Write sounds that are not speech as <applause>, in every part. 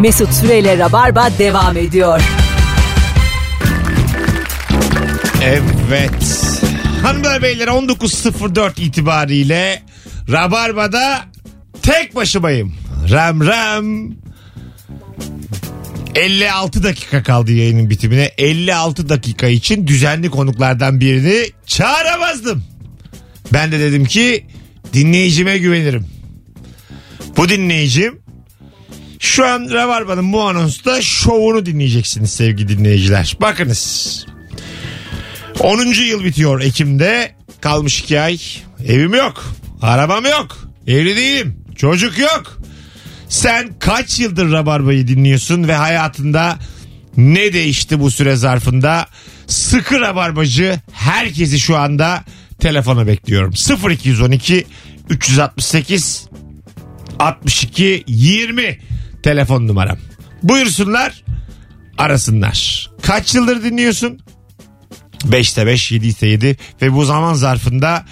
Mesut Süreyle Rabarba devam ediyor. Evet. Hanımlar beyler 19.04 itibariyle Rabarba'da tek başımayım. Ram ram. 56 dakika kaldı yayının bitimine. 56 dakika için düzenli konuklardan birini çağıramazdım. Ben de dedim ki dinleyicime güvenirim. Bu dinleyicim şu an Rabarba'nın bu anonsta şovunu dinleyeceksiniz sevgili dinleyiciler. Bakınız. 10. yıl bitiyor Ekim'de. Kalmış iki ay. Evim yok. Arabam yok. Evli değilim. Çocuk yok. Sen kaç yıldır Rabarba'yı dinliyorsun ve hayatında ne değişti bu süre zarfında? Sıkı Rabarbacı herkesi şu anda telefona bekliyorum. 0212 368 62 20 telefon numaram. Buyursunlar arasınlar. Kaç yıldır dinliyorsun? 5'te 5, 7 ise 7 ve bu zaman zarfında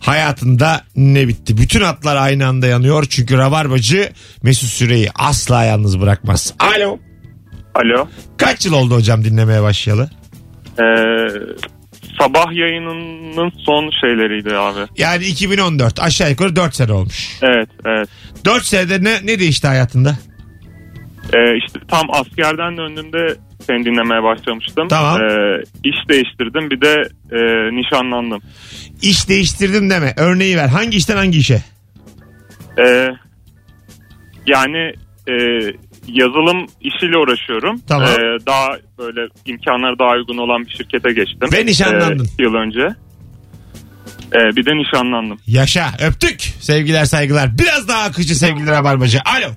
hayatında ne bitti? Bütün hatlar aynı anda yanıyor çünkü Rabarbacı Mesut Süreyi asla yalnız bırakmaz. Alo. Alo. Kaç yıl oldu hocam dinlemeye başlayalı? Ee, sabah yayınının son şeyleriydi abi. Yani 2014 aşağı yukarı 4 sene olmuş. Evet evet. 4 senede ne, ne değişti hayatında? Ee, işte tam askerden döndüğümde seni dinlemeye başlamıştım. Tamam. Ee, iş değiştirdim bir de e, nişanlandım. İş değiştirdim deme. Örneği ver. Hangi işten hangi işe? Ee, yani e, yazılım işiyle uğraşıyorum. Tamam. Ee, daha böyle imkanları daha uygun olan bir şirkete geçtim. Ve nişanlandın. Ee, iki yıl önce. Ee, bir de nişanlandım. Yaşa. Öptük. Sevgiler saygılar. Biraz daha akıcı sevgili Rabarbacı. Alo.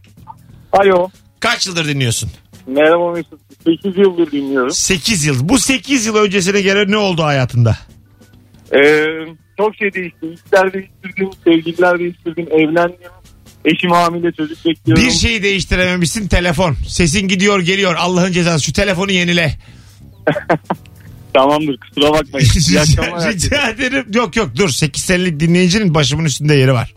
Alo. Kaç yıldır dinliyorsun? Merhaba Mesut. 8 yıldır dinliyorum. 8 yıl. Bu 8 yıl öncesine göre ne oldu hayatında? Ee, çok şey değişti. İşler değiştirdim, sevgililer değiştirdim, evlendim. Eşim hamile çocuk bekliyorum. Bir şeyi değiştirememişsin telefon. Sesin gidiyor geliyor Allah'ın cezası. Şu telefonu yenile. <laughs> Tamamdır kusura bakmayın. İyi <laughs> akşamlar rica, herkese. rica ederim. Yok yok dur 8 senelik dinleyicinin başımın üstünde yeri var.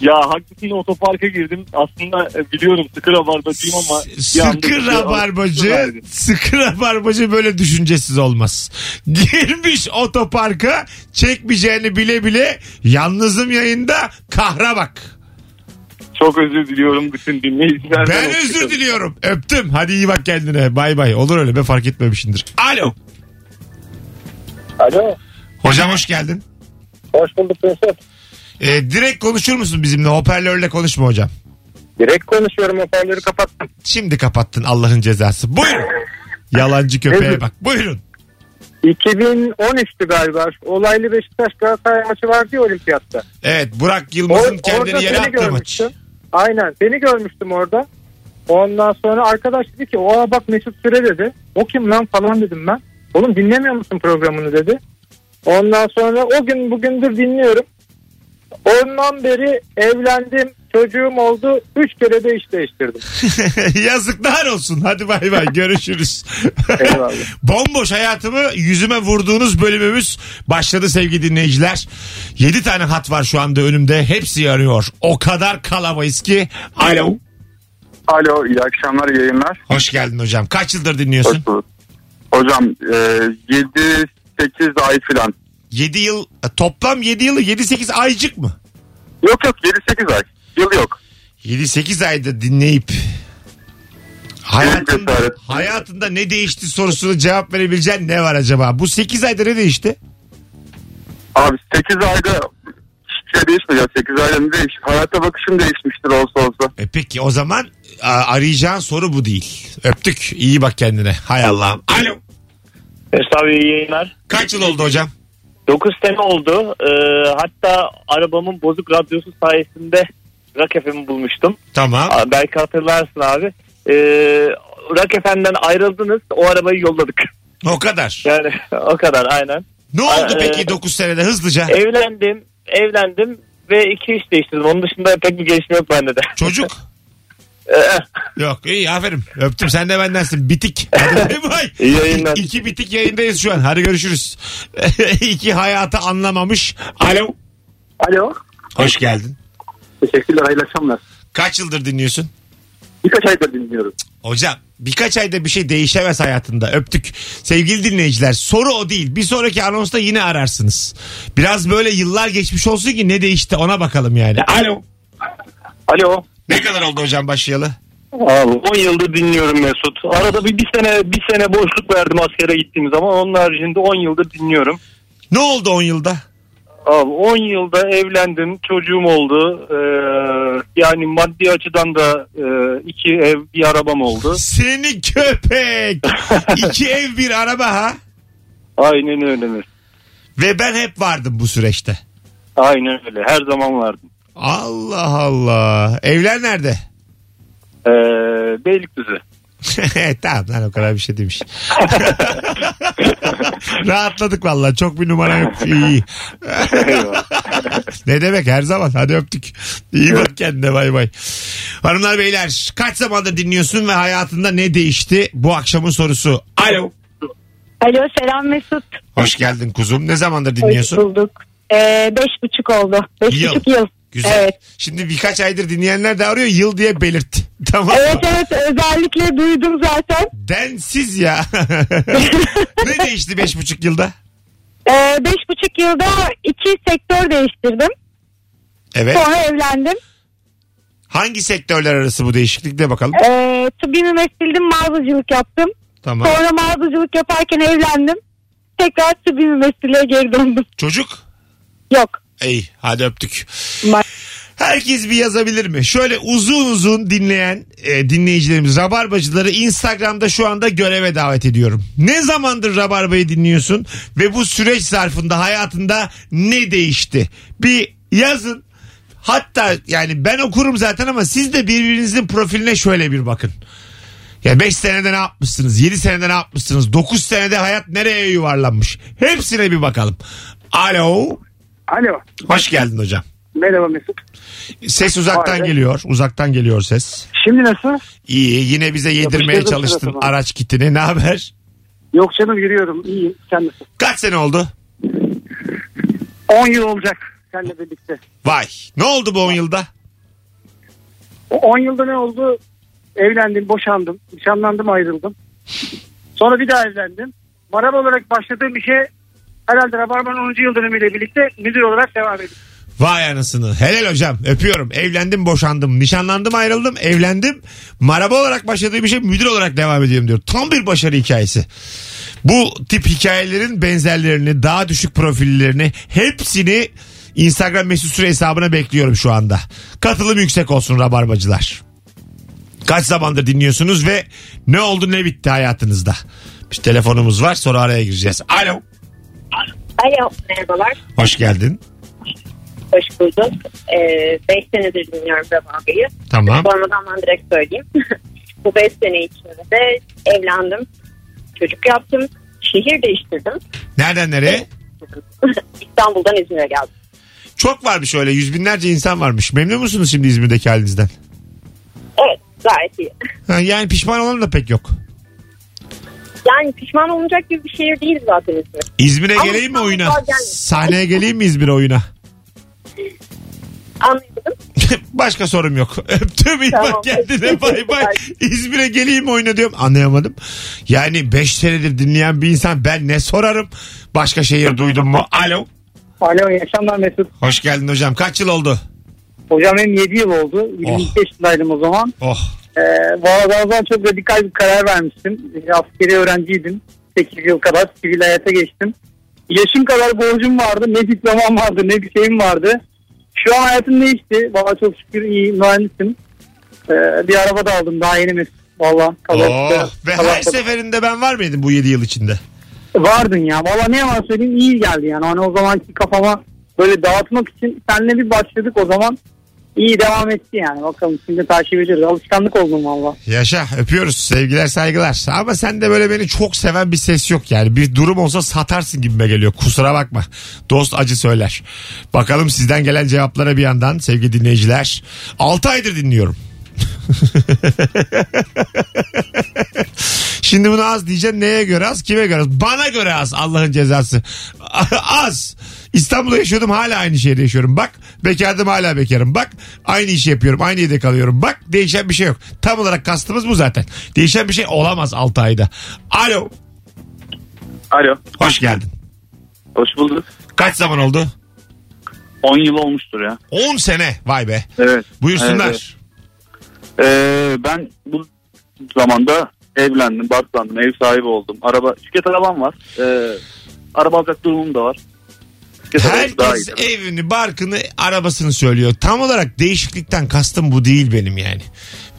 Ya haklısın otoparka girdim. Aslında e, biliyorum sıkı rabardacıyım ama. anda Sıkı bir- rabarbacı, sıkı rabarbacı böyle düşüncesiz olmaz. <laughs> Girmiş otoparka çekmeyeceğini bile bile yalnızım yayında kahra bak. Çok özür diliyorum bütün dinleyicilerden. Ben özür diliyorum. Öptüm. Hadi iyi bak kendine. Bay bay. Olur öyle. Ben fark etmemişindir. Alo. Alo. Hocam hoş geldin. Hoş bulduk Mesut. Ee, direkt konuşur musun bizimle? Hoparlörle konuşma hocam. Direkt konuşuyorum hoparlörü kapattım. Şimdi kapattın Allah'ın cezası. Buyurun. Yalancı köpeğe bak. Buyurun. 2013'tü galiba. Olaylı Beşiktaş Galatasaray maçı vardı ya olimpiyatta. Evet Burak Yılmaz'ın kendini yere attığı maç. Aynen seni görmüştüm orada. Ondan sonra arkadaş dedi ki o bak Mesut Süre dedi. O kim lan falan dedim ben. Oğlum dinlemiyor musun programını dedi. Ondan sonra o gün bugündür dinliyorum. Ondan beri evlendim. Çocuğum oldu. Üç kere de iş değiştirdim. <laughs> Yazıklar olsun. Hadi bay bay görüşürüz. Eyvallah. <laughs> Bomboş hayatımı yüzüme vurduğunuz bölümümüz başladı sevgili dinleyiciler. 7 tane hat var şu anda önümde. Hepsi yarıyor. O kadar kalamayız ki. Alo. Alo iyi akşamlar yayınlar. Hoş geldin hocam. Kaç yıldır dinliyorsun? Hoş bulduk. Hocam e, 7-8 ay falan. 7 yıl toplam 7 yılı 7-8 aycık mı? Yok yok 7-8 ay. Yıl yok. 7-8 ayda dinleyip hayatında, hayatında ne değişti sorusunu cevap verebileceğin ne var acaba? Bu 8 ayda ne değişti? Abi 8 ayda hiçbir şey değişmedi. ya. 8 ayda ne değiş? Hayata bakışım değişmiştir olsa olsa. E peki o zaman a, arayacağın soru bu değil. Öptük. İyi bak kendine. Hay Allah'ım. Alo. Mesut abi iyi yayınlar. Kaç yıl oldu hocam? 9 sene oldu. Ee, hatta arabamın bozuk radyosu sayesinde Rock FM'i bulmuştum. Tamam. Aa, belki hatırlarsın abi. Ee, Rock FM'den ayrıldınız. O arabayı yolladık. O kadar. Yani <laughs> o kadar aynen. Ne oldu Ee, peki 9 senede hızlıca? Evlendim. Evlendim ve iki iş değiştirdim. Onun dışında pek bir gelişme yok bende de. Çocuk? <laughs> Ee, <laughs> Yok iyi aferin. Öptüm sen de bendensin. Bitik. Hadi bay <laughs> bay. İyi yayınlar. İki bitik yayındayız şu an. Hadi görüşürüz. <laughs> İki hayatı anlamamış. Alo. Alo. Hoş geldin. Teşekkürler hayırlı akşamlar. Kaç yıldır dinliyorsun? Birkaç aydır dinliyorum. Hocam birkaç ayda bir şey değişemez hayatında. Öptük. Sevgili dinleyiciler soru o değil. Bir sonraki anonsta yine ararsınız. Biraz böyle yıllar geçmiş olsun ki ne değişti ona bakalım yani. Alo. Alo. Ne kadar oldu hocam başlayalı? Abi 10 yıldır dinliyorum Mesut. Arada bir, bir sene bir sene boşluk verdim askere gittiğim zaman. Onun haricinde 10 yıldır dinliyorum. Ne oldu 10 yılda? Abi 10 yılda evlendim, çocuğum oldu. Ee, yani maddi açıdan da e, iki ev, bir arabam oldu. Seni köpek. <laughs> İki ev bir araba ha. Aynen öyle Mesut. Ve ben hep vardım bu süreçte. Aynen öyle. Her zaman vardım. Allah Allah. Evler nerede? Ee, Beylikdüzü. <laughs> tamam lan o kadar bir şey demiş. <laughs> Rahatladık vallahi çok bir numara yok. İyi. <laughs> ne demek her zaman hadi öptük. İyi bak kendine bay bay. Hanımlar beyler kaç zamandır dinliyorsun ve hayatında ne değişti? Bu akşamın sorusu. Alo. Alo selam Mesut. Hoş geldin kuzum. Ne zamandır Hoş dinliyorsun? bulduk. Ee, beş buçuk oldu. Beş Yıl. buçuk yıl. Güzel. Evet. Şimdi birkaç aydır dinleyenler de arıyor yıl diye belirt. <laughs> Tamam. mı? Evet evet özellikle duydum zaten. Densiz ya. <laughs> ne değişti beş buçuk yılda? Ee, beş buçuk yılda iki sektör değiştirdim. Evet. Sonra evlendim. Hangi sektörler arası bu değişiklik de bakalım. Ee, tıbbi mümessildim mağazacılık yaptım. Tamam. Sonra mağazacılık yaparken evlendim. Tekrar tıbbi mümessile geri döndüm. Çocuk? Yok. İyi hadi öptük. Ma- Herkes bir yazabilir mi? Şöyle uzun uzun dinleyen e, dinleyicilerimiz Rabarbacıları Instagram'da şu anda göreve davet ediyorum. Ne zamandır Rabarba'yı dinliyorsun ve bu süreç zarfında hayatında ne değişti? Bir yazın. Hatta yani ben okurum zaten ama siz de birbirinizin profiline şöyle bir bakın. Ya 5 senede ne yapmışsınız? 7 senede ne yapmışsınız? 9 senede hayat nereye yuvarlanmış? Hepsine bir bakalım. Alo. Alo. Hoş geldin hocam. Merhaba Mesut. Ses uzaktan be. geliyor. Uzaktan geliyor ses. Şimdi nasıl? İyi. Yine bize yedirmeye Yapıştırdım çalıştın araç kitini. Ne haber? Yok canım yürüyorum. İyiyim. Sen nasıl? Kaç sene oldu? 10 yıl olacak seninle birlikte. Vay. Ne oldu bu 10 yılda? O 10 yılda ne oldu? Evlendim, boşandım. Nişanlandım, ayrıldım. Sonra bir daha evlendim. Maral olarak başladığım bir şey herhalde Rabarba'nın 10. yıl dönümüyle birlikte müdür olarak devam ediyor. Vay anasını. Helal hocam. Öpüyorum. Evlendim, boşandım. Nişanlandım, ayrıldım. Evlendim. Maraba olarak başladığım bir şey müdür olarak devam ediyorum diyor. Tam bir başarı hikayesi. Bu tip hikayelerin benzerlerini, daha düşük profillerini hepsini Instagram mesut süre hesabına bekliyorum şu anda. Katılım yüksek olsun rabarbacılar. Kaç zamandır dinliyorsunuz ve ne oldu ne bitti hayatınızda? Bir telefonumuz var sonra araya gireceğiz. Alo. Alo merhabalar. Hoş geldin. Hoş bulduk. 5 senedir dinliyorum Rabarba'yı. Tamam. Sormadan ben direkt söyleyeyim. <laughs> Bu 5 sene içinde evlendim. Çocuk yaptım. Şehir değiştirdim. Nereden nereye? <laughs> İstanbul'dan İzmir'e geldim. Çok varmış öyle yüz binlerce insan varmış. Memnun musunuz şimdi İzmir'deki halinizden? Evet gayet iyi. Ha, yani pişman olan da pek yok. Yani pişman olunacak gibi bir şehir değil zaten İzmir. İzmir'e Ama geleyim mi oyuna? gelmedi. Sahneye geleyim mi İzmir'e oyuna? Anladım. <laughs> Başka sorum yok. <laughs> Öptüm iyi Tamam. bak kendine <laughs> bay bay. İzmir'e geleyim mi oyuna diyorum. Anlayamadım. Yani 5 senedir dinleyen bir insan ben ne sorarım? Başka şehir duydun mu? Alo. Alo iyi akşamlar Mesut. Hoş geldin hocam. Kaç yıl oldu? Hocam benim 7 yıl oldu. 22 yaşındaydım o zaman. Oh. Ee, valla o zaman çok radikal bir karar vermiştim. Askeri öğrenciydim. 8 yıl kadar sivil hayata geçtim. Yaşım kadar borcum vardı. Ne diplomam vardı ne bir şeyim vardı. Şu an hayatım değişti. Valla çok şükür iyi mühendisim. Ee, bir araba da aldım daha yeni mi? Valla. oh. Ve her seferinde ben var mıydım bu 7 yıl içinde? Vardın ya. Valla ne yalan söyleyeyim iyi geldi yani. Hani o zamanki kafama böyle dağıtmak için seninle bir başladık o zaman. İyi devam etti yani. Bakalım şimdi takip ediyoruz. Alışkanlık oldum valla. Yaşa öpüyoruz. Sevgiler saygılar. Ama sen de böyle beni çok seven bir ses yok yani. Bir durum olsa satarsın gibime geliyor. Kusura bakma. Dost acı söyler. Bakalım sizden gelen cevaplara bir yandan sevgili dinleyiciler. 6 aydır dinliyorum. <laughs> Şimdi bunu az diyeceğim. Neye göre az kime göre az? Bana göre az Allah'ın cezası. <laughs> Az İstanbul'da yaşıyordum hala aynı şehirde yaşıyorum. Bak bekardım hala bekarım. Bak aynı işi yapıyorum. Aynı yerde kalıyorum. Bak değişen bir şey yok. Tam olarak kastımız bu zaten. Değişen bir şey olamaz 6 ayda. Alo. Alo. Hoş geldin. Hoş bulduk. Kaç zaman oldu? 10 yıl olmuştur ya. 10 sene. Vay be. Evet. Buyursunlar. Evet, Ee, ben bu zamanda evlendim, barklandım, ev sahibi oldum. Araba, şirket arabam var. Ee, araba alacak durumum da var. Şirket arabası daha Herkes iyi. evini, barkını, arabasını söylüyor. Tam olarak değişiklikten kastım bu değil benim yani.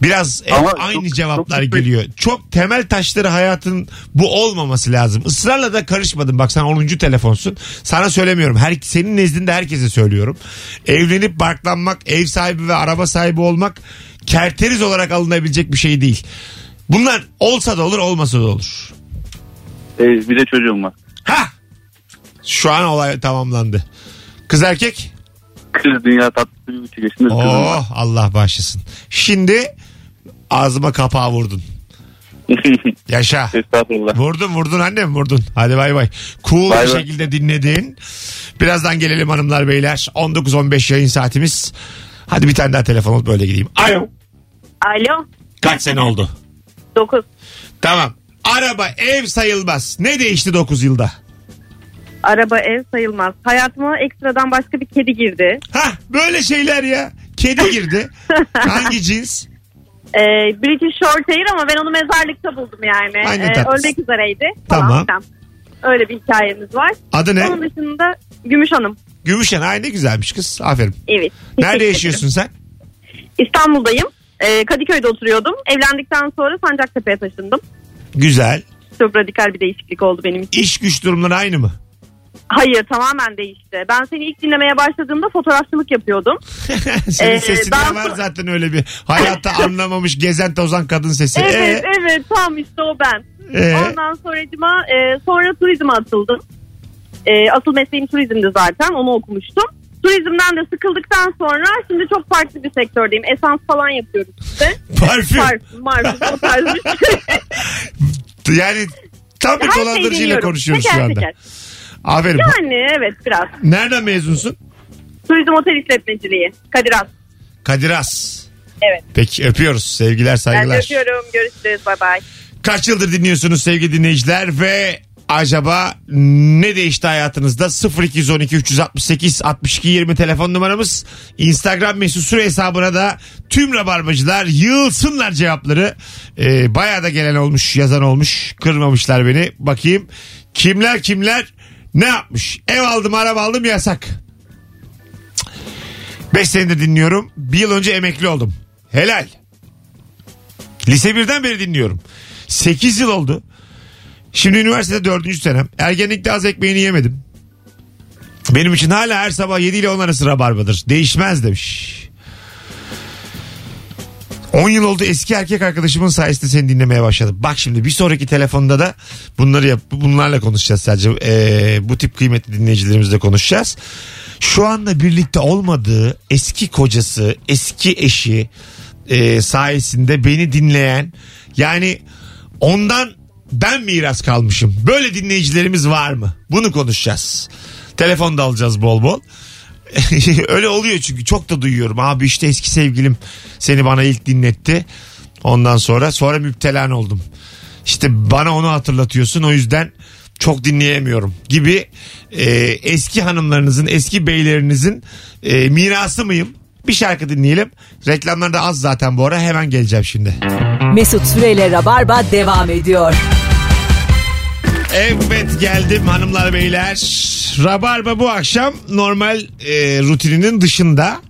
Biraz hep Ama aynı çok- cevaplar çok- geliyor. Çok temel taşları hayatın bu olmaması lazım. Israrla da karışmadım. Bak sen 10. telefonsun. Sana söylemiyorum. Her, senin nezdinde herkese söylüyorum. Evlenip barklanmak, ev sahibi ve araba sahibi olmak kerteriz olarak alınabilecek bir şey değil. Bunlar olsa da olur, olmasa da olur. Ee, bir de çocuğum var. Ha! Şu an olay tamamlandı. Kız erkek? Kız dünya tatlısı bir buçuk yaşında. Oh Allah bağışlasın. Şimdi ağzıma kapağı vurdun. <laughs> Yaşa. Estağfurullah. Vurdun vurdun annem vurdun. Hadi bay bay. Cool Bay bir bay. şekilde dinledin. Birazdan gelelim hanımlar beyler. 19-15 yayın saatimiz. Hadi bir tane daha telefon alıp böyle gideyim. Alo. Alo. Kaç sene oldu? 9. Tamam. Araba ev sayılmaz. Ne değişti 9 yılda? Araba ev sayılmaz. Hayatıma ekstradan başka bir kedi girdi. Hah böyle şeyler ya. Kedi girdi. <laughs> Hangi cins? Ee, British Shorthair ama ben onu mezarlıkta buldum yani. Aynen Ee, tatlısın. ölmek üzereydi. Tamam. Falan filan. Öyle bir hikayemiz var. Adı ne? Onun dışında Gümüş Hanım. Gümüşen. Ay ne güzelmiş kız. Aferin. Evet. Nerede Teşekkür yaşıyorsun sen? ederim. İstanbul'dayım. Ee, Kadıköy'de oturuyordum. Evlendikten sonra Sancaktepe'ye taşındım. Güzel. Çok radikal bir değişiklik oldu benim için. İş güç durumları aynı mı? Hayır tamamen değişti. Ben seni ilk dinlemeye başladığımda fotoğrafçılık yapıyordum. <laughs> Senin Ee, sesinde ben- var zaten öyle bir hayatta <laughs> anlamamış gezen tozan kadın sesi. Evet Ee, evet tam işte o ben. ee? Ondan sonracıma e, sonra turizme atıldım. E, asıl mesleğim turizmdi zaten onu okumuştum. Turizmden de sıkıldıktan sonra şimdi çok farklı bir sektördeyim. Esans falan yapıyoruz işte. <laughs> Parfüm. Parfüm, marfüm o tarz bir şey. Yani tam bir dolandırıcıyla konuşuyoruz Teker şu anda. teker. Aferin. Yani evet biraz. Nereden mezunsun? Turizm otel işletmeciliği. Kadir Has. Kadir Has. Evet. Peki öpüyoruz. Sevgiler Ben de saygılar. öpüyorum. Görüşürüz. Bay bay. Kaç yıldır dinliyorsunuz sevgili dinleyiciler ve acaba ne değişti hayatınızda 0212 368 62 20 telefon numaramız Instagram mesut süre hesabına da tüm rabarbacılar yığılsınlar cevapları ee, bayağı da gelen olmuş yazan olmuş kırmamışlar beni bakayım kimler kimler ne yapmış ev aldım araba aldım yasak 5 senedir dinliyorum bir yıl önce emekli oldum helal lise birden beri dinliyorum 8 yıl oldu Şimdi üniversitede dördüncü senem. Ergenlikte az ekmeğini yemedim. Benim için hala her sabah 7 ile 10 arası rabarbadır. Değişmez demiş. 10 yıl oldu eski erkek arkadaşımın sayesinde seni dinlemeye başladım. Bak şimdi bir sonraki telefonda da bunları yap, bunlarla konuşacağız sadece. Ee, bu tip kıymetli dinleyicilerimizle konuşacağız. Şu anda birlikte olmadığı eski kocası, eski eşi e, sayesinde beni dinleyen yani ondan ben miras kalmışım. Böyle dinleyicilerimiz var mı? Bunu konuşacağız. Telefonda alacağız bol bol. <laughs> Öyle oluyor çünkü çok da duyuyorum. Abi işte eski sevgilim seni bana ilk dinletti. Ondan sonra sonra müptelan oldum. İşte bana onu hatırlatıyorsun o yüzden çok dinleyemiyorum gibi e, eski hanımlarınızın eski beylerinizin e, mirası mıyım? Bir şarkı dinleyelim. Reklamlar da az zaten bu ara hemen geleceğim şimdi. Mesut Süreyle Rabarba devam ediyor. Evet geldim hanımlar beyler. Rabarba bu akşam normal e, rutininin dışında.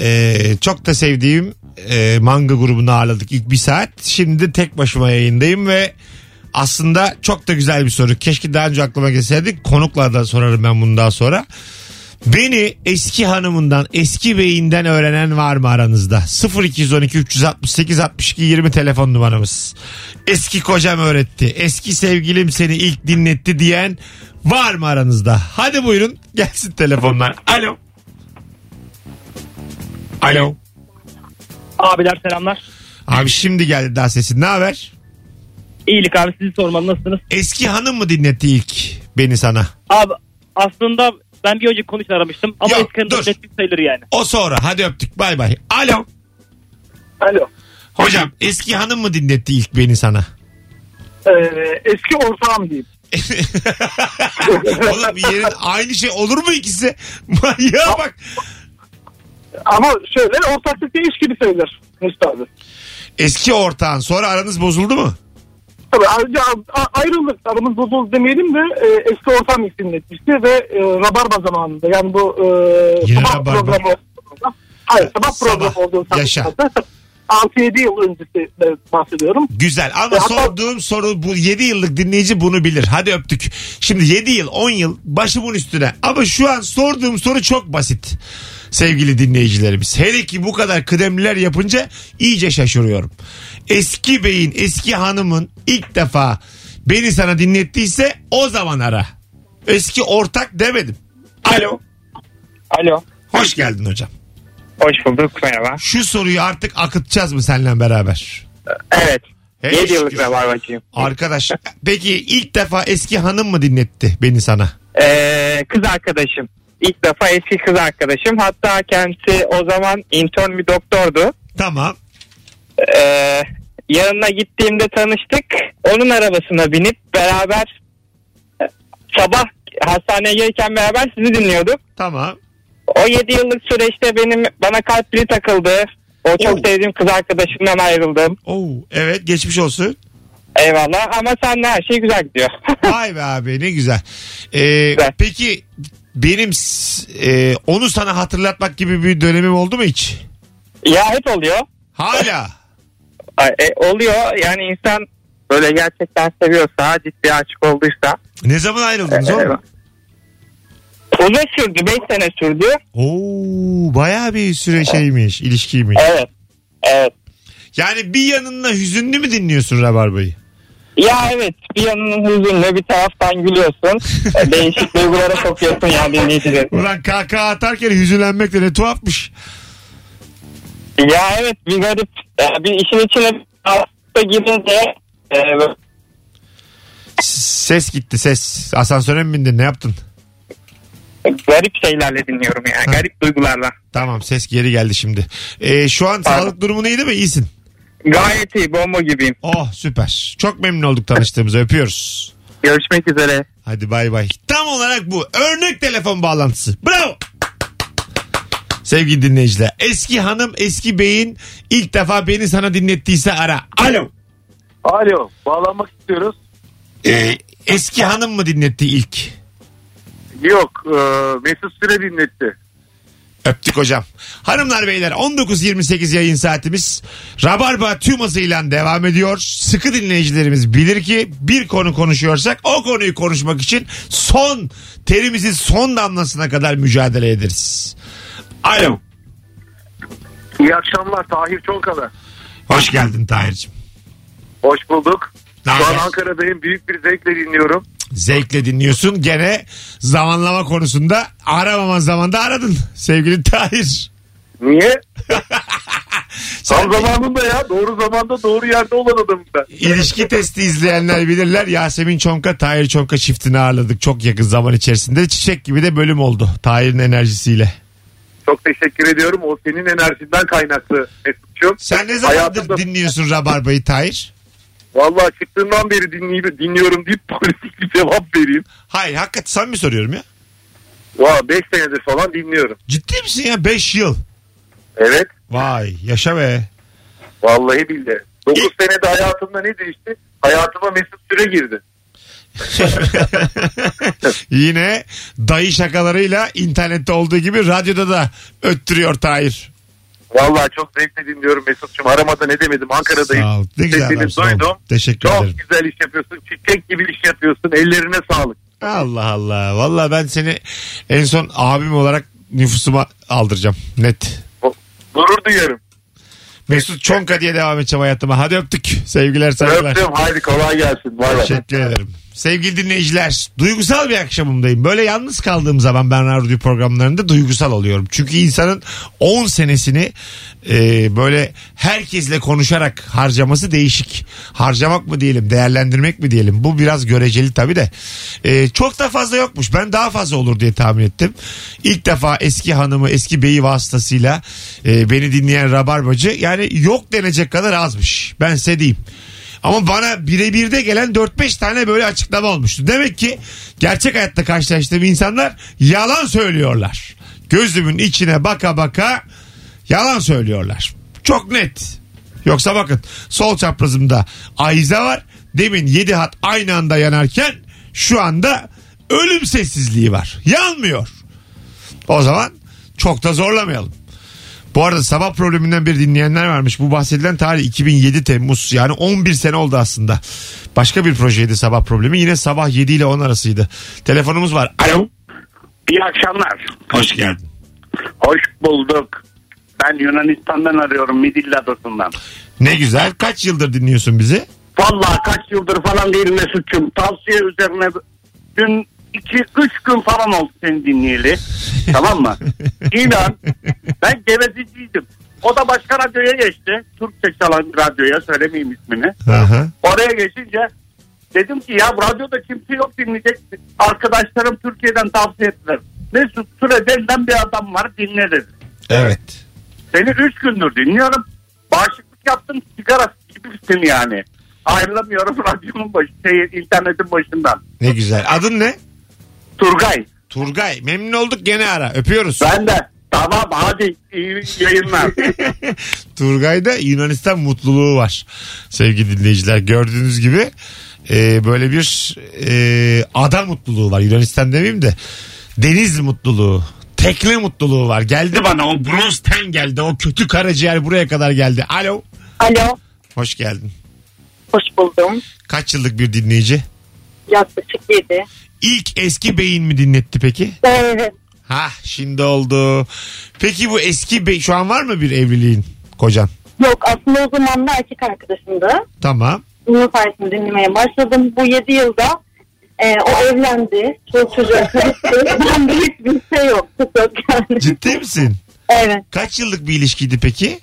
E, çok da sevdiğim e, manga grubunu ağırladık ilk bir saat. Şimdi tek başıma yayındayım ve aslında çok da güzel bir soru. Keşke daha önce aklıma gelseydi. Konukla da sorarım ben bunu daha sonra. Beni eski hanımından, eski beyinden öğrenen var mı aranızda? 0212 368 62 20 telefon numaramız. Eski kocam öğretti, eski sevgilim seni ilk dinletti diyen var mı aranızda? Hadi buyurun gelsin telefonlar. Alo. Alo. Abiler selamlar. Abi şimdi geldi daha sesin. Ne haber? İyilik abi sizi sormalı nasılsınız? Eski hanım mı dinletti ilk beni sana? Abi aslında Ben bir önceki konuşan aramıştım. Ama Yok, eski hanım dur. bir sayılır yani. O sonra hadi öptük bay bay. Alo. Alo. Hocam eski hanım mı dinletti ilk beni sana? Ee, eski ortağım diyeyim. <laughs> Oğlum bir yerin aynı şey olur mu ikisi? <laughs> Manyağa bak. Ama şöyle ortaklık değiş gibi sayılır Mesut abi. Eski ortağın sonra aranız bozuldu mu? Tabii ayrıca a- ayrıldık. Aramız bozuldu demeyelim de e, eski ortam isimletmişti ve e, Rabarba zamanında yani bu e, Yine sabah Rabarba. programı Hayır sabah Sabah. programı olduğu Yaşa. sanatçıda 6-7 yıl öncesi bahsediyorum. Güzel ama E, hatta- sorduğum soru bu 7 yıllık dinleyici bunu bilir. Hadi öptük. Şimdi 7 yıl 10 yıl başımın üstüne ama şu an sorduğum soru çok basit. Sevgili dinleyicilerimiz. Hele ki bu kadar kıdemliler yapınca iyice şaşırıyorum. Eski beyin, eski hanımın ilk defa beni sana dinlettiyse o zaman ara. Eski ortak demedim. Alo. Alo. Hoş geldin hocam. Hoş bulduk. Merhaba. Şu soruyu artık akıtacağız mı seninle beraber? Evet. Hey 7 yıllık rabarbacıyım. Arkadaş peki ilk defa eski hanım mı dinletti beni sana? Ee, kız arkadaşım. İlk defa eski kız arkadaşım. Hatta kendisi o zaman intern bir doktordu. Tamam. Ee, yanına gittiğimde tanıştık. Onun arabasına binip beraber e, sabah hastaneye gelirken beraber sizi dinliyorduk. Tamam. O 7 yıllık süreçte benim bana kalp pili takıldı. O çok Oo. sevdiğim kız arkadaşımdan ayrıldım. Oo, evet geçmiş olsun. Eyvallah ama seninle her şey güzel gidiyor. <laughs> Vay be abi ne güzel. Ee, Güzel. peki benim e, onu sana hatırlatmak gibi bir dönemim oldu mu hiç? ya hep oluyor. Hala. <laughs> Ay, e, oluyor yani insan böyle gerçekten seviyorsa ciddi aşık olduysa Ne zaman ayrıldınız e, oğlum? uzun sürdü 5 sene sürdü Oo, bayağı bir süre şeymiş, ilişkiymiş. evet evet Yani bir yanınla hüzünlü mü dinliyorsun Rabarba'yı? Ya evet bir yanının hüzünlü bir taraftan gülüyorsun E, <laughs> değişik duygulara sokuyorsun ya dinleyicileri Ulan kahkaha atarken hüzünlenmek de ne tuhafmış. ya evet bir garip e, bir işin içine hasta girince e, Ses gitti ses. Asansöre mi bindin ne yaptın? garip şeylerle dinliyorum yani garip duygularla Tamam ses geri geldi şimdi. Ee, şu an Pardon. sağlık durumun iyi değil mi? İyisin. Gayet iyi bomba gibiyim Oh süper. Çok memnun olduk tanıştığımıza öpüyoruz. görüşmek üzere Hadi bay bay. Tam olarak bu. Örnek telefon bağlantısı. Bravo. Sevgili dinleyiciler. Eski hanım eski beyin ilk defa beni sana dinlettiyse ara. Alo. Alo bağlanmak istiyoruz. Ee, eski hanım mı dinletti ilk? Yok e, Mesut Süre dinletti. Öptük hocam. Hanımlar beyler 19.28 yayın saatimiz. Rabarba tüm hızıyla devam ediyor. Sıkı dinleyicilerimiz bilir ki bir konu konuşuyorsak o konuyu konuşmak için son terimizin son damlasına kadar mücadele ederiz. Alo. İyi akşamlar Tahir Çolkalı. Hoş geldin Tahir'cim. Hoş bulduk. Ne Şu an? Ankara'dayım. Büyük bir zevkle dinliyorum. Zevkle dinliyorsun. Gene zamanlama konusunda aramaman zamanda aradın sevgili Tahir. Niye? <laughs> Tam zamanında ya. Doğru zamanda doğru yerde olan adamım ben. İlişki testi izleyenler bilirler. Yasemin Çonka, Tahir Çonka çiftini ağırladık çok yakın zaman içerisinde. Çiçek gibi de bölüm oldu Tahir'in enerjisiyle. Çok teşekkür ediyorum. O senin enerjinden kaynaklı Mesut'cum. Sen ne zamandır Hayatımda- dinliyorsun Rabarba'yı Tahir? Vallahi çıktığından beri dinleyip, dinliyorum deyip politik bir cevap vereyim. Hayır hakikaten samimi soruyorum ya. Valla 5 senedir falan dinliyorum. Ciddi misin ya 5 yıl? Evet. Vay yaşa be. Vallahi billahi. 9 senede hayatımda ne değişti? Hayatıma Mesut Süre girdi. <laughs> Yine dayı şakalarıyla internette olduğu gibi radyoda da öttürüyor Tahir. Vallahi çok zevkle dinliyorum Mesut'cum. Aramada ne demedim Ankara'dayım. Sağ ol. Ne güzel Sesini adamsın oğlum. duydum. Teşekkür Çok ederim. güzel iş yapıyorsun. Çiçek gibi iş yapıyorsun. Ellerine sağlık. Allah Allah. Valla ben seni en son abim olarak nüfusuma aldıracağım. Net. Gurur duyuyorum. Mesut Çonka diye devam edeceğim hayatıma. Hadi öptük. Sevgiler saygılar. Öptüm. Haydi kolay gelsin. Bay bay. Teşekkür ederim. Sevgili dinleyiciler, duygusal bir akşamımdayım. Böyle yalnız kaldığım zaman ben radyo programlarında duygusal oluyorum. Çünkü insanın 10 senesini e, böyle herkesle konuşarak harcaması değişik. Harcamak mı diyelim, değerlendirmek mi diyelim? Bu biraz göreceli tabii de. E, çok da fazla yokmuş. Ben daha fazla olur diye tahmin ettim. İlk defa eski hanımı, eski beyi vasıtasıyla e, beni dinleyen rabarbacı yani yok denecek kadar azmış. Ben size diyeyim. Ama bana birebir de gelen 4-5 tane böyle açıklama olmuştu. Demek ki gerçek hayatta karşılaştığım insanlar yalan söylüyorlar. Gözümün içine baka baka yalan söylüyorlar. Çok net. Yoksa bakın sol çaprazımda Ayza var. Demin 7 hat aynı anda yanarken şu anda ölüm sessizliği var. Yanmıyor. O zaman çok da zorlamayalım. Bu arada sabah probleminden bir dinleyenler varmış. Bu bahsedilen tarih 2007 Temmuz. Yani 11 sene oldu aslında. Başka bir projeydi sabah problemi. Yine sabah 7 ile 10 arasıydı. Telefonumuz var. Alo. İyi akşamlar. Hoş geldin. Hoş bulduk. Ben Yunanistan'dan arıyorum Midilli Adası'ndan. Ne güzel. Kaç yıldır dinliyorsun bizi? Vallahi kaç yıldır falan değil Mesut'cum. Tavsiye üzerine dün 2-3 gün falan oldu seni dinleyeli. tamam mı? <laughs> İnan ben geveziciydim. O da başka radyoya geçti. Türkçe çalan radyoya söylemeyeyim ismini. Aha. Oraya geçince dedim ki ya radyoda kimse yok dinleyecek. Arkadaşlarım Türkiye'den tavsiye ettiler. Mesut Süre denilen bir adam var dinle dedi. Evet. Seni 3 gündür dinliyorum. Bağışıklık yaptım sigara gibisin yani. Ayrılamıyorum <laughs> radyonun başı, şey, internetin başından. Ne güzel. Adın ne? Turgay. Turgay. Memnun olduk gene ara. Öpüyoruz. Ben de. Tamam hadi iyi yayınlar. <laughs> Turgay'da Yunanistan mutluluğu var. Sevgili dinleyiciler gördüğünüz gibi e, böyle bir e, ada mutluluğu var. Yunanistan demeyeyim de deniz mutluluğu. Tekne mutluluğu var. Geldi bana o bronz ten geldi. O kötü karaciğer buraya kadar geldi. Alo. Alo. Hoş geldin. Hoş buldum. Kaç yıllık bir dinleyici? Yaklaşık 7. İlk eski beyin mi dinletti peki? Evet. Ha şimdi oldu. Peki bu eski bey şu an var mı bir evliliğin kocan? Yok aslında o zaman da erkek arkadaşımdı. Tamam. Bunun sayesinde dinlemeye başladım. Bu 7 yılda e, o evlendi. Çocuk çocuğa karıştı. <laughs> ben de hiçbir şey yok. Çok yani. Ciddi misin? Evet. Kaç yıllık bir ilişkiydi peki?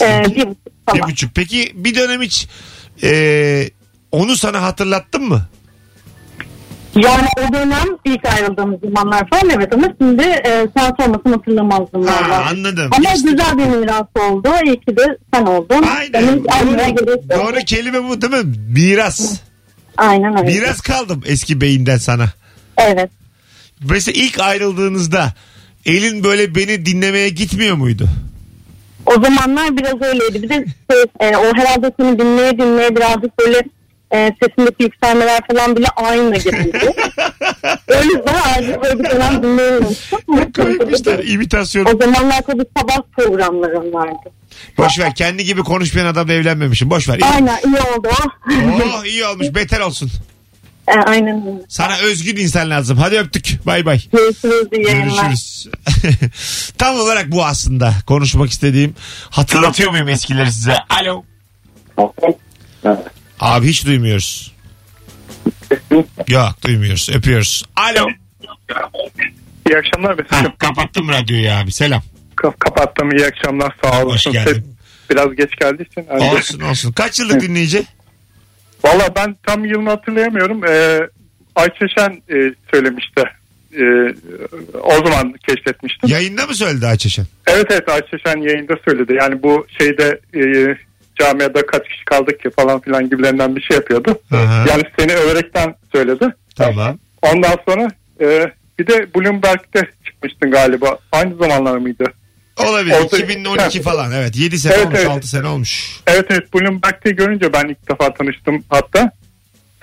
E, bir buçuk Bir falan. buçuk. Peki bir dönem hiç e, onu sana hatırlattın mı? Yani o dönem ilk ayrıldığımız zamanlar falan evet ama şimdi e, sen sormasın hatırlamazdım. Ha, vallahi. anladım. Ama İşte- güzel bir miras oldu. İyi ki de sen oldun. Aynen. Benim Doğru, doğru kelime bu değil mi? Miras. Aynen öyle. Miras kaldım eski beyinden sana. Evet. Mesela ilk ayrıldığınızda elin böyle beni dinlemeye gitmiyor muydu? O zamanlar biraz öyleydi. Bir de şey, e, o herhalde seni dinleye dinleye birazcık böyle e, sesindeki yükselmeler falan bile aynı gibiydi. o yüzden artık böyle bir dönem dinleyememiştim. Koymuşlar imitasyon. O zamanlar tabii sabah programlarım vardı. Boş ver kendi gibi konuşmayan adamla evlenmemişim. Boş ver. İyi. Aynen iyi oldu. Oh iyi olmuş beter olsun. E, aynen öyle. Sana özgün insan lazım. Hadi öptük. Bay bay. Görüşürüz iyi yayınlar. Görüşürüz. <laughs> Tam olarak bu aslında konuşmak istediğim. Hatırlatıyor muyum eskileri size? Alo. Abi hiç duymuyoruz. Yok duymuyoruz. Öpüyoruz. Alo. İyi akşamlar Mesut'cum. Kapattım radyoyu abi. Selam. Ka- kapattım iyi akşamlar sağ Hoş olasın. geldin. Biraz geç geldiği için. Hani- Olsun olsun. Kaç yıllık dinleyici? Valla ben tam yılını hatırlayamıyorum. Ee, Ayçeşen e, söylemişti. Ee, o zaman keşfetmiştim. Yayında mı söyledi Ayçeşen? Evet evet Ayçeşen yayında söyledi. Yani bu şeyde e, camiada kaç kişi kaldık ki falan filan gibilerinden bir şey yapıyordu. Aha. Yani seni överekten söyledi. Tamam. Ondan sonra e, bir de Bloomberg'de çıkmıştın galiba. Aynı zamanlar mıydı? Olabilir. Orada- 2012 falan. Evet. 7 sene Evet, olmuş. evet. 6 sene olmuş. Evet evet Bloomberg'de görünce ben ilk defa tanıştım hatta.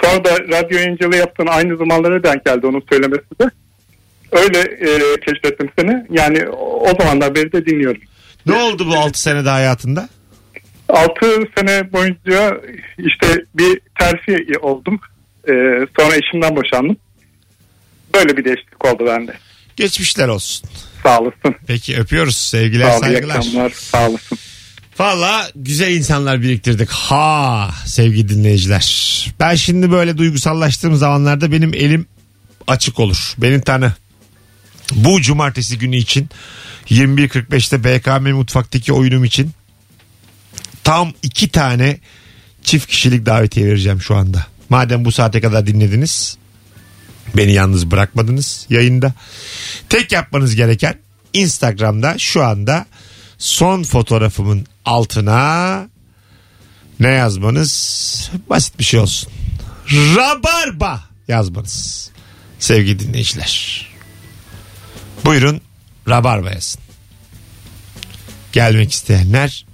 Sonra da radyo yayıncılığı yaptığın aynı zamanlara denk geldi onun söylemesi de. Öyle e, keşfettim seni. Yani o o zamandan beri de dinliyorum. Ne oldu bu 6 senede hayatında? 6 sene boyunca işte bir terfi oldum. E, sonra eşimden boşandım. Böyle bir değişiklik oldu bende. Geçmişler olsun. Sağ olasın. Peki öpüyoruz. Sevgiler Sağ ol, iyi saygılar. akşamlar. Sağ olasın. Valla güzel insanlar biriktirdik. Ha sevgili dinleyiciler. Ben şimdi böyle duygusallaştığım zamanlarda benim elim açık olur. Beni tanı. Bu cumartesi günü için 21.45'te BKM mutfaktaki oyunum için tam iki tane çift kişilik davetiye vereceğim şu anda. Madem bu saate kadar dinlediniz beni yalnız bırakmadınız yayında. Tek yapmanız gereken Instagram'da şu anda son fotoğrafımın altına ne yazmanız? Basit bir şey olsun. Rabarba yazmanız. Sevgili dinleyiciler. Buyurun Rabarba yazın. Gelmek isteyenler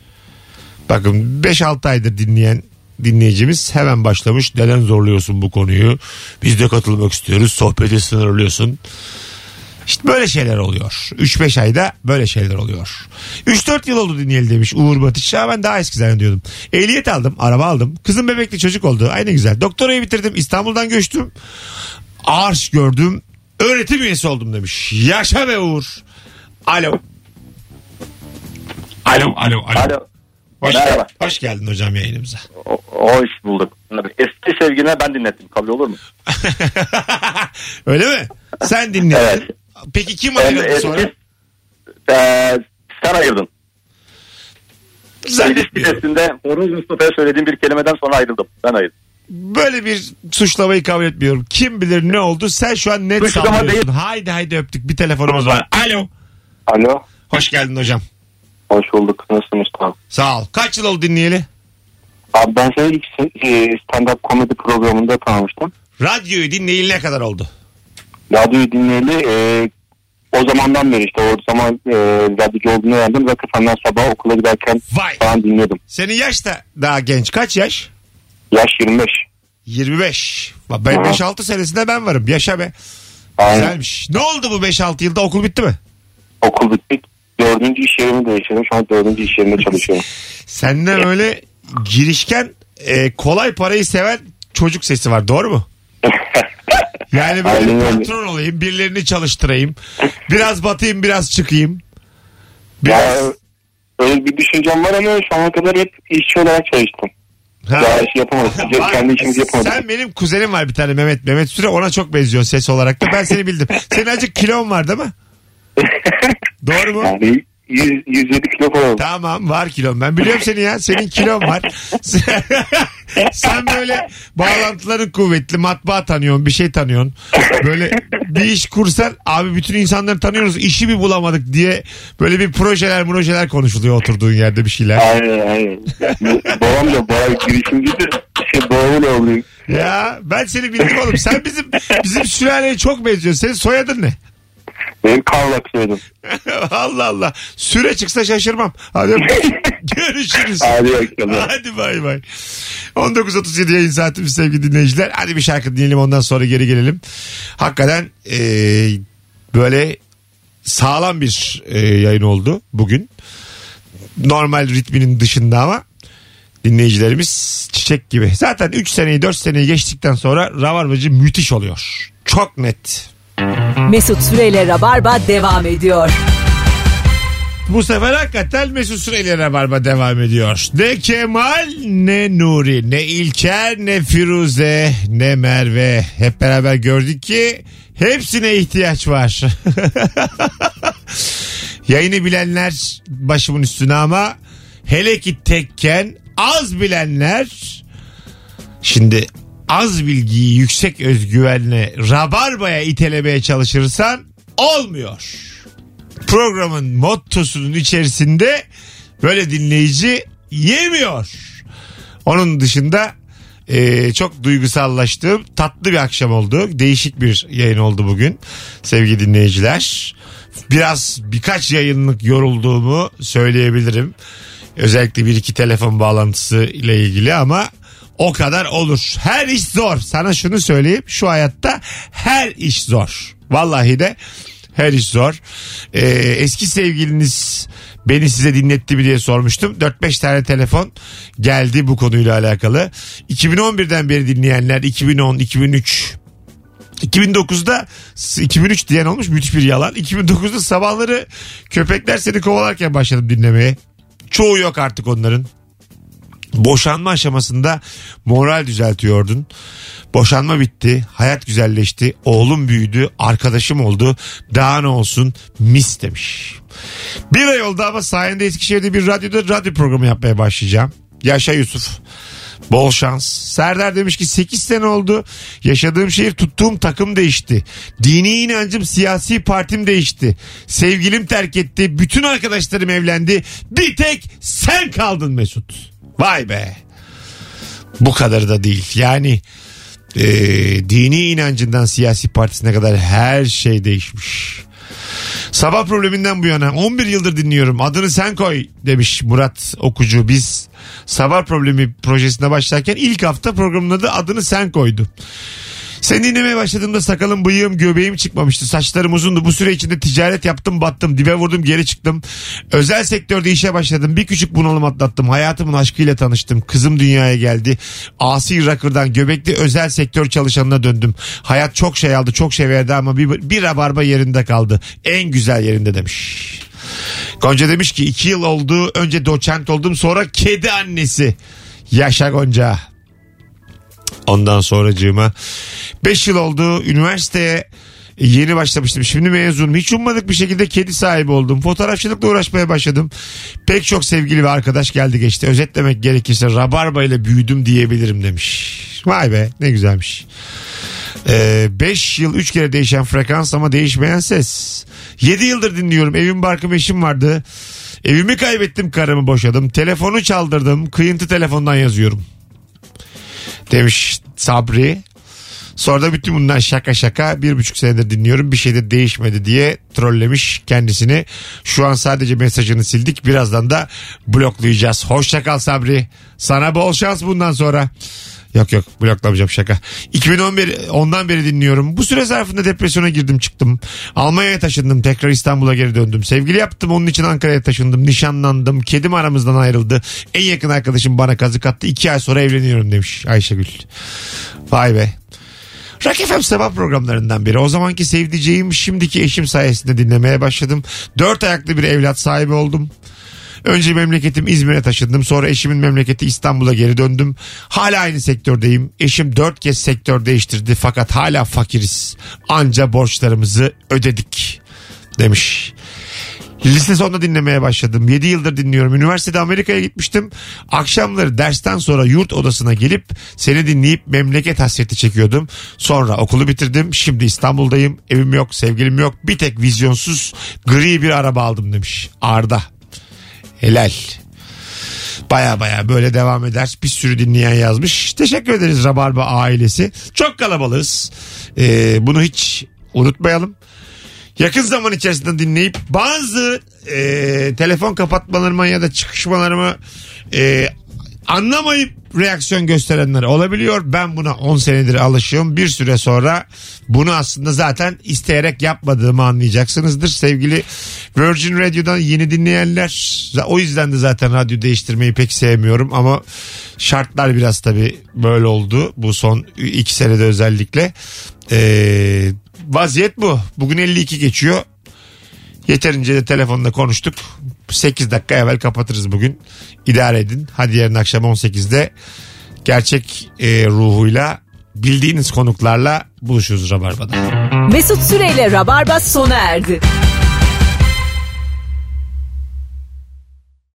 bakın 5-6 aydır dinleyen dinleyicimiz hemen başlamış. Neden zorluyorsun bu konuyu? Biz de katılmak istiyoruz. Sohbeti sınırlıyorsun. İşte böyle şeyler oluyor. 3-5 ayda böyle şeyler oluyor. 3-4 yıl oldu dinleyeli demiş Uğur Batış. Ya ben daha eski zannediyordum. Ehliyet aldım, araba aldım. Kızım bebekli çocuk oldu. Aynı güzel. Doktorayı bitirdim. İstanbul'dan göçtüm. Arş gördüm. Öğretim üyesi oldum demiş. Yaşa be Uğur. Alo. Alo, alo, alo. Alo. Hoş, Merhaba. hoş geldin hocam yayınımıza. O- Hoş bulduk. Eski sevgiline ben dinlettim. Kabul olur mu? <laughs> Öyle mi? Sen dinledin. Peki kim ayrıldı eski, sonra? Ee, sen ayırdın. İlişkisinde Horuz Mustafa'ya söylediğim bir kelimeden sonra ayrıldım. Ben ayırdım. Böyle bir suçlamayı kabul etmiyorum. Kim bilir ne oldu? Sen şu an net Suçlama sallıyorsun. değil. Haydi haydi öptük. Bir telefonumuz var. Alo. Alo. Hoş geldin hocam. Hoş bulduk. Nasılsın Mustafa? Sağ ol. Kaç yıl oldu dinleyeli? Abi ben seni ilk e, stand-up komedi programında tanımıştım. Radyoyu dinleyeli ne kadar oldu? Radyoyu dinleyeli e, o zamandan beri işte o zaman e, radyocu olduğunu öğrendim. Ve kafandan sabah okula giderken Vay. falan dinliyordum. Senin yaş da daha genç. Kaç yaş? Yaş 25. 25. Bak Ben 5-6 senesinde ben varım. Yaşa be. Aynen. Güzelmiş. Ne oldu bu 5-6 yılda? Okul bitti mi? Okul bitti. Dördüncü iş yerimi değiştirdim. Şu an dördüncü iş yerinde çalışıyorum. <laughs> Senden öyle girişken e, kolay parayı seven çocuk sesi var. Doğru mu? <laughs> Yani böyle Aynen öyle. patron olayım, birilerini çalıştırayım. Biraz batayım, biraz çıkayım. Ya, Biraz... öyle bir düşüncem var ama şu ana kadar hep işçi olarak çalıştım. Ha. Daha iş yapamadık. <laughs> Kendi işimizi yapamadık. Sen benim kuzenim var bir tane Mehmet. Mehmet Süre ona çok benziyor ses olarak da. Ben seni bildim. Senin azıcık kilon var değil mi? Doğru mu? Yani 100, 107 kilo falan. Tamam var kilon. Ben biliyorum seni ya. Senin kilon var. <laughs> Sen böyle bağlantıların kuvvetli. Matbaa tanıyorsun. Bir şey tanıyorsun. Böyle bir iş kursan abi bütün insanları tanıyoruz. işi bir bulamadık diye böyle bir projeler projeler konuşuluyor oturduğun yerde bir şeyler. Aynen aynen. Babam da bayağı girişimcidir. Şey babamın oğluyum. Ya ben seni bildim oğlum. Sen bizim bizim sülaleye çok benziyorsun. Senin soyadın ne? Benim Kavlak soyadım. <laughs> Allah Allah. Süre çıksa şaşırmam. Hadi <laughs> görüşürüz. Hadi bakalım. Hadi bay bay. 19.37 yayın saatimiz sevgili dinleyiciler. Hadi bir şarkı dinleyelim ondan sonra geri gelelim. Hakikaten eee, böyle sağlam bir eee, yayın oldu bugün. Normal ritminin dışında ama dinleyicilerimiz çiçek gibi. Zaten 3 seneyi 4 seneyi geçtikten sonra Rabarbacı müthiş oluyor. Çok net. Mesut Süreyle Rabarba devam ediyor. Bu sefer hakikaten Mesut Süreyle Rabarba devam ediyor. Ne Kemal ne Nuri ne İlker ne Firuze ne Merve. Hep beraber gördük ki hepsine ihtiyaç var. <laughs> Yayını bilenler başımın üstüne ama hele ki tekken az bilenler şimdi az bilgiyi yüksek özgüvenle rabarbaya itelemeye çalışırsan olmuyor programın mottosunun içerisinde böyle dinleyici yemiyor. Onun dışında e, çok duygusallaştığım tatlı bir akşam oldu. Değişik bir yayın oldu bugün sevgili dinleyiciler. Biraz birkaç yayınlık yorulduğumu söyleyebilirim. Özellikle bir iki telefon bağlantısı ile ilgili ama o kadar olur. Her iş zor. Sana şunu söyleyeyim. Şu hayatta her iş zor. Vallahi de her iş zor. Ee, eski sevgiliniz beni size dinletti mi diye sormuştum. 4-5 tane telefon geldi bu konuyla alakalı. 2011'den beri dinleyenler 2010, 2003, 2009'da 2003 diyen olmuş müthiş bir yalan. 2009'da sabahları köpekler seni kovalarken başladım dinlemeye. Çoğu yok artık onların. Boşanma aşamasında moral düzeltiyordun. Boşanma bitti. Hayat güzelleşti. Oğlum büyüdü. Arkadaşım oldu. Daha ne olsun mis demiş. Bir ay oldu ama sayende Eskişehir'de bir radyoda radyo programı yapmaya başlayacağım. Yaşa Yusuf. Bol şans. Serdar demiş ki 8 sene oldu. Yaşadığım şehir tuttuğum takım değişti. Dini inancım siyasi partim değişti. Sevgilim terk etti. Bütün arkadaşlarım evlendi. Bir tek sen kaldın Mesut. Vay be. Bu kadar da değil. Yani e, dini inancından siyasi partisine kadar her şey değişmiş. Sabah probleminden bu yana 11 yıldır dinliyorum. Adını sen koy demiş Murat Okucu. Biz sabah problemi projesine başlarken ilk hafta programın adı adını sen koydu. Seni dinlemeye başladığımda sakalım, bıyığım, göbeğim çıkmamıştı. Saçlarım uzundu. Bu süre içinde ticaret yaptım, battım. Dibe vurdum, geri çıktım. Özel sektörde işe başladım. Bir küçük bunalım atlattım. Hayatımın aşkıyla tanıştım. Kızım dünyaya geldi. Asi rakırdan göbekli özel sektör çalışanına döndüm. Hayat çok şey aldı, çok şey verdi ama bir, bir rabarba yerinde kaldı. En güzel yerinde demiş. Gonca demiş ki iki yıl oldu. Önce doçent oldum sonra kedi annesi. Yaşa Gonca. Ondan sonracığıma 5 yıl oldu üniversiteye yeni başlamıştım. Şimdi mezunum. Hiç ummadık bir şekilde kedi sahibi oldum. Fotoğrafçılıkla uğraşmaya başladım. Pek çok sevgili ve arkadaş geldi geçti. Özetlemek gerekirse rabarba ile büyüdüm diyebilirim demiş. Vay be ne güzelmiş. 5 yıl 3 kere değişen frekans ama değişmeyen ses. 7 yıldır dinliyorum. Evim barkım eşim vardı. Evimi kaybettim karımı boşadım. Telefonu çaldırdım. Kıyıntı telefondan yazıyorum. Demiş Sabri. Sonra da bütün bunlar şaka şaka bir buçuk senedir dinliyorum bir şey de değişmedi diye trollemiş kendisini. Şu an sadece mesajını sildik birazdan da bloklayacağız. Hoşça kal Sabri. Sana bol şans bundan sonra. Yok yok bloklamayacağım şaka. 2011 ondan beri dinliyorum. Bu süre zarfında depresyona girdim çıktım. Almanya'ya taşındım. Tekrar İstanbul'a geri döndüm. Sevgili yaptım onun için Ankara'ya taşındım. Nişanlandım. Kedim aramızdan ayrıldı. En yakın arkadaşım bana kazık attı. İki ay sonra evleniyorum demiş Ayşegül. Vay be. Rock FM sabah programlarından biri. O zamanki sevdiceğim şimdiki eşim sayesinde dinlemeye başladım. Dört ayaklı bir evlat sahibi oldum. Önce memleketim İzmir'e taşındım. Sonra eşimin memleketi İstanbul'a geri döndüm. Hala aynı sektördeyim. Eşim dört kez sektör değiştirdi fakat hala fakiriz. Anca borçlarımızı ödedik demiş. Lise sonunda dinlemeye başladım. 7 yıldır dinliyorum. Üniversitede Amerika'ya gitmiştim. Akşamları dersten sonra yurt odasına gelip seni dinleyip memleket hasreti çekiyordum. Sonra okulu bitirdim. Şimdi İstanbul'dayım. Evim yok, sevgilim yok. Bir tek vizyonsuz gri bir araba aldım demiş. Arda. Helal. Baya baya böyle devam eder. Bir sürü dinleyen yazmış. Teşekkür ederiz Rabarba ailesi. Çok kalabalığız. Ee, bunu hiç unutmayalım. Yakın zaman içerisinde dinleyip bazı e, telefon kapatmalarıma ya da çıkışmalarımı e, anlamayıp reaksiyon gösterenler olabiliyor. Ben buna 10 senedir alışıyorum. Bir süre sonra bunu aslında zaten isteyerek yapmadığımı anlayacaksınızdır. Sevgili Virgin Radio'dan yeni dinleyenler. O yüzden de zaten radyo değiştirmeyi pek sevmiyorum ama şartlar biraz tabii böyle oldu. Bu son iki senede özellikle. Ee, vaziyet bu. Bugün 52 geçiyor. Yeterince de telefonda konuştuk. 8 dakika evvel kapatırız bugün. İdare edin. Hadi yarın akşam 18'de gerçek e, ruhuyla bildiğiniz konuklarla buluşuruz Rabarba'da. Mesut Süreyle Rabarba sona erdi.